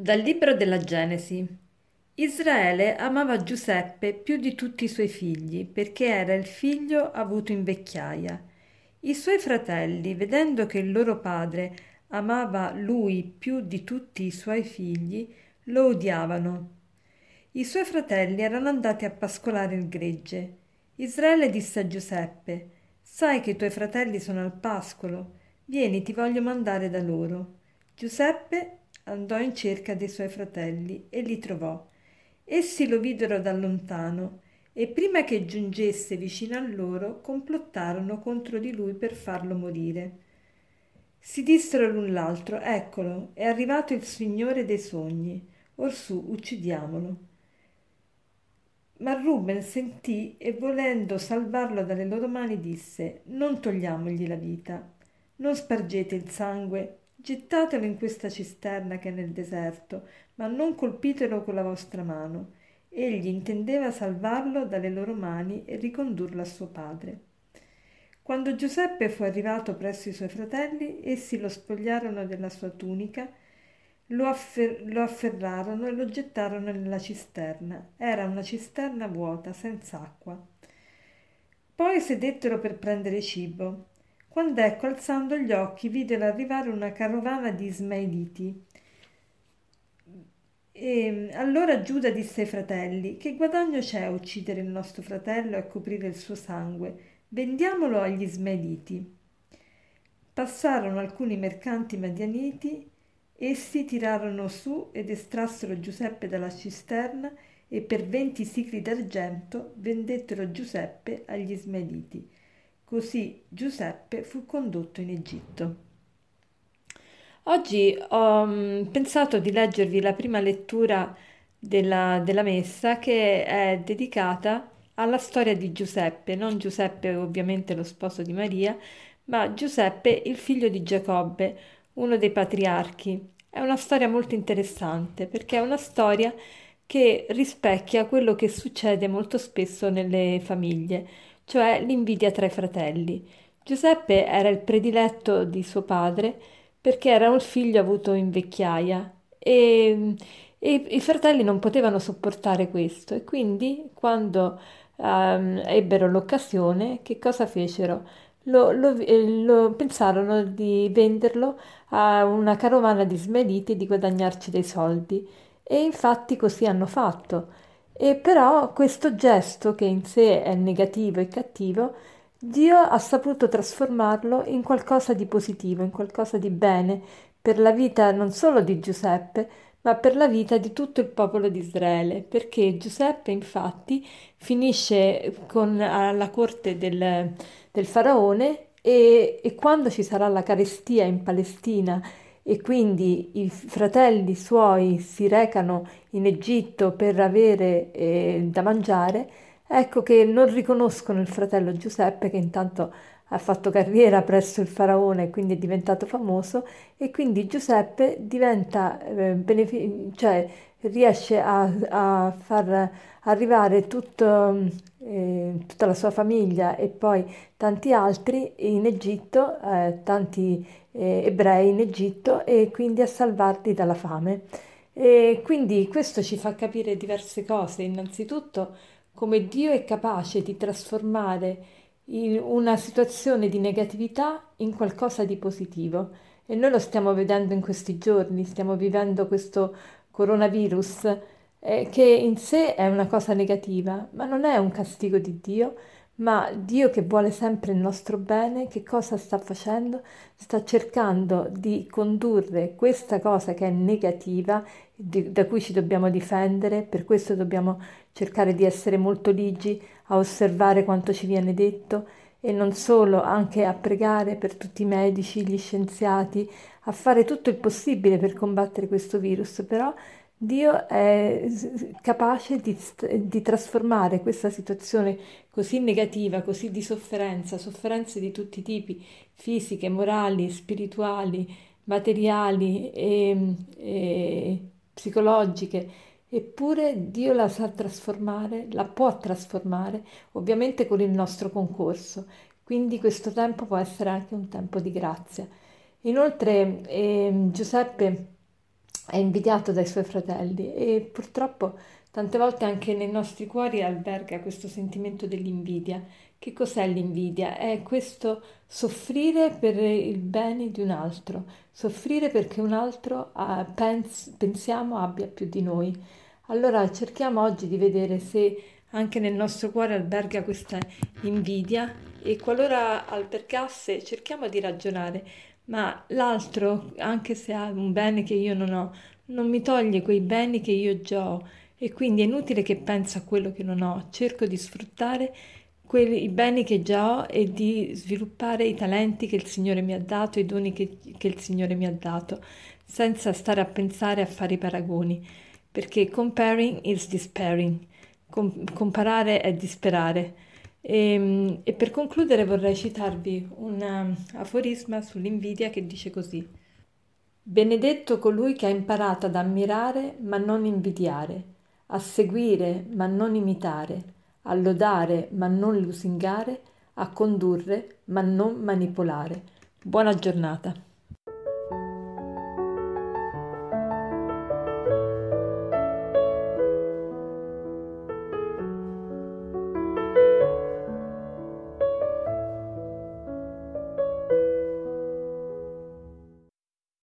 Dal libro della Genesi. Israele amava Giuseppe più di tutti i suoi figli, perché era il figlio avuto in vecchiaia. I suoi fratelli, vedendo che il loro padre amava lui più di tutti i suoi figli, lo odiavano. I suoi fratelli erano andati a pascolare il gregge. Israele disse a Giuseppe: Sai che i tuoi fratelli sono al pascolo? Vieni, ti voglio mandare da loro. Giuseppe andò in cerca dei suoi fratelli e li trovò. Essi lo videro da lontano e prima che giungesse vicino a loro complottarono contro di lui per farlo morire. Si dissero l'un l'altro, eccolo, è arrivato il Signore dei sogni, orsù uccidiamolo. Ma Ruben sentì e volendo salvarlo dalle loro mani disse, non togliamogli la vita, non spargete il sangue Gettatelo in questa cisterna che è nel deserto, ma non colpitelo con la vostra mano. Egli intendeva salvarlo dalle loro mani e ricondurlo a suo padre. Quando Giuseppe fu arrivato presso i suoi fratelli, essi lo spogliarono della sua tunica, lo, affer- lo afferrarono e lo gettarono nella cisterna. Era una cisterna vuota, senza acqua. Poi sedettero per prendere cibo quando ecco alzando gli occhi videro arrivare una carovana di ismaeliti. E allora Giuda disse ai fratelli: Che guadagno c'è a uccidere il nostro fratello e a coprire il suo sangue? Vendiamolo agli ismaeliti. Passarono alcuni mercanti madianiti, essi tirarono su ed estrassero Giuseppe dalla cisterna e per venti sicli d'argento vendettero Giuseppe agli ismaeliti. Così Giuseppe fu condotto in Egitto. Oggi ho mm, pensato di leggervi la prima lettura della, della messa che è dedicata alla storia di Giuseppe, non Giuseppe ovviamente lo sposo di Maria, ma Giuseppe il figlio di Giacobbe, uno dei patriarchi. È una storia molto interessante perché è una storia che rispecchia quello che succede molto spesso nelle famiglie cioè l'invidia tra i fratelli. Giuseppe era il prediletto di suo padre perché era un figlio avuto in vecchiaia e, e i fratelli non potevano sopportare questo e quindi quando um, ebbero l'occasione che cosa fecero? Lo, lo, eh, lo, pensarono di venderlo a una carovana di smeliti e di guadagnarci dei soldi e infatti così hanno fatto e però questo gesto, che in sé è negativo e cattivo, Dio ha saputo trasformarlo in qualcosa di positivo, in qualcosa di bene per la vita non solo di Giuseppe, ma per la vita di tutto il popolo di Israele, perché Giuseppe infatti finisce con, alla corte del, del faraone e, e quando ci sarà la carestia in Palestina e quindi i fratelli suoi si recano in Egitto per avere eh, da mangiare, ecco che non riconoscono il fratello Giuseppe che intanto ha fatto carriera presso il faraone e quindi è diventato famoso. E quindi Giuseppe diventa, eh, benefic- cioè riesce a, a far arrivare tutto, eh, tutta la sua famiglia e poi tanti altri in Egitto, eh, tanti eh, ebrei in Egitto e quindi a salvarli dalla fame. E quindi questo ci fa capire diverse cose. Innanzitutto come Dio è capace di trasformare una situazione di negatività in qualcosa di positivo. E noi lo stiamo vedendo in questi giorni, stiamo vivendo questo coronavirus eh, che in sé è una cosa negativa, ma non è un castigo di Dio, ma Dio che vuole sempre il nostro bene, che cosa sta facendo? Sta cercando di condurre questa cosa che è negativa, di, da cui ci dobbiamo difendere, per questo dobbiamo cercare di essere molto ligi a osservare quanto ci viene detto e non solo, anche a pregare per tutti i medici, gli scienziati, a fare tutto il possibile per combattere questo virus, però Dio è capace di, di, trasformare questa situazione così negativa, così di sofferenza, sofferenze di tutti i tipi, fisiche, morali, spirituali, materiali e, e psicologiche, eppure Dio la sa trasformare, la può trasformare, ovviamente con il nostro concorso. Quindi questo tempo può essere anche un tempo di grazia. Inoltre eh, Giuseppe è invidiato dai suoi fratelli e purtroppo tante volte anche nei nostri cuori alberga questo sentimento dell'invidia. Che cos'è l'invidia? È questo soffrire per il bene di un altro, soffrire perché un altro ah, pens- pensiamo abbia più di noi. Allora cerchiamo oggi di vedere se anche nel nostro cuore alberga questa invidia e qualora albergasse cerchiamo di ragionare, ma l'altro, anche se ha un bene che io non ho, non mi toglie quei beni che io già ho. E quindi è inutile che penso a quello che non ho, cerco di sfruttare quelli, i beni che già ho e di sviluppare i talenti che il Signore mi ha dato, i doni che, che il Signore mi ha dato, senza stare a pensare a fare i paragoni, perché comparing is despairing, Com- comparare è disperare. E, ehm, e per concludere vorrei citarvi un um, aforisma sull'invidia che dice così. Benedetto colui che ha imparato ad ammirare ma non invidiare, a seguire ma non imitare, a lodare ma non lusingare, a condurre ma non manipolare. Buona giornata.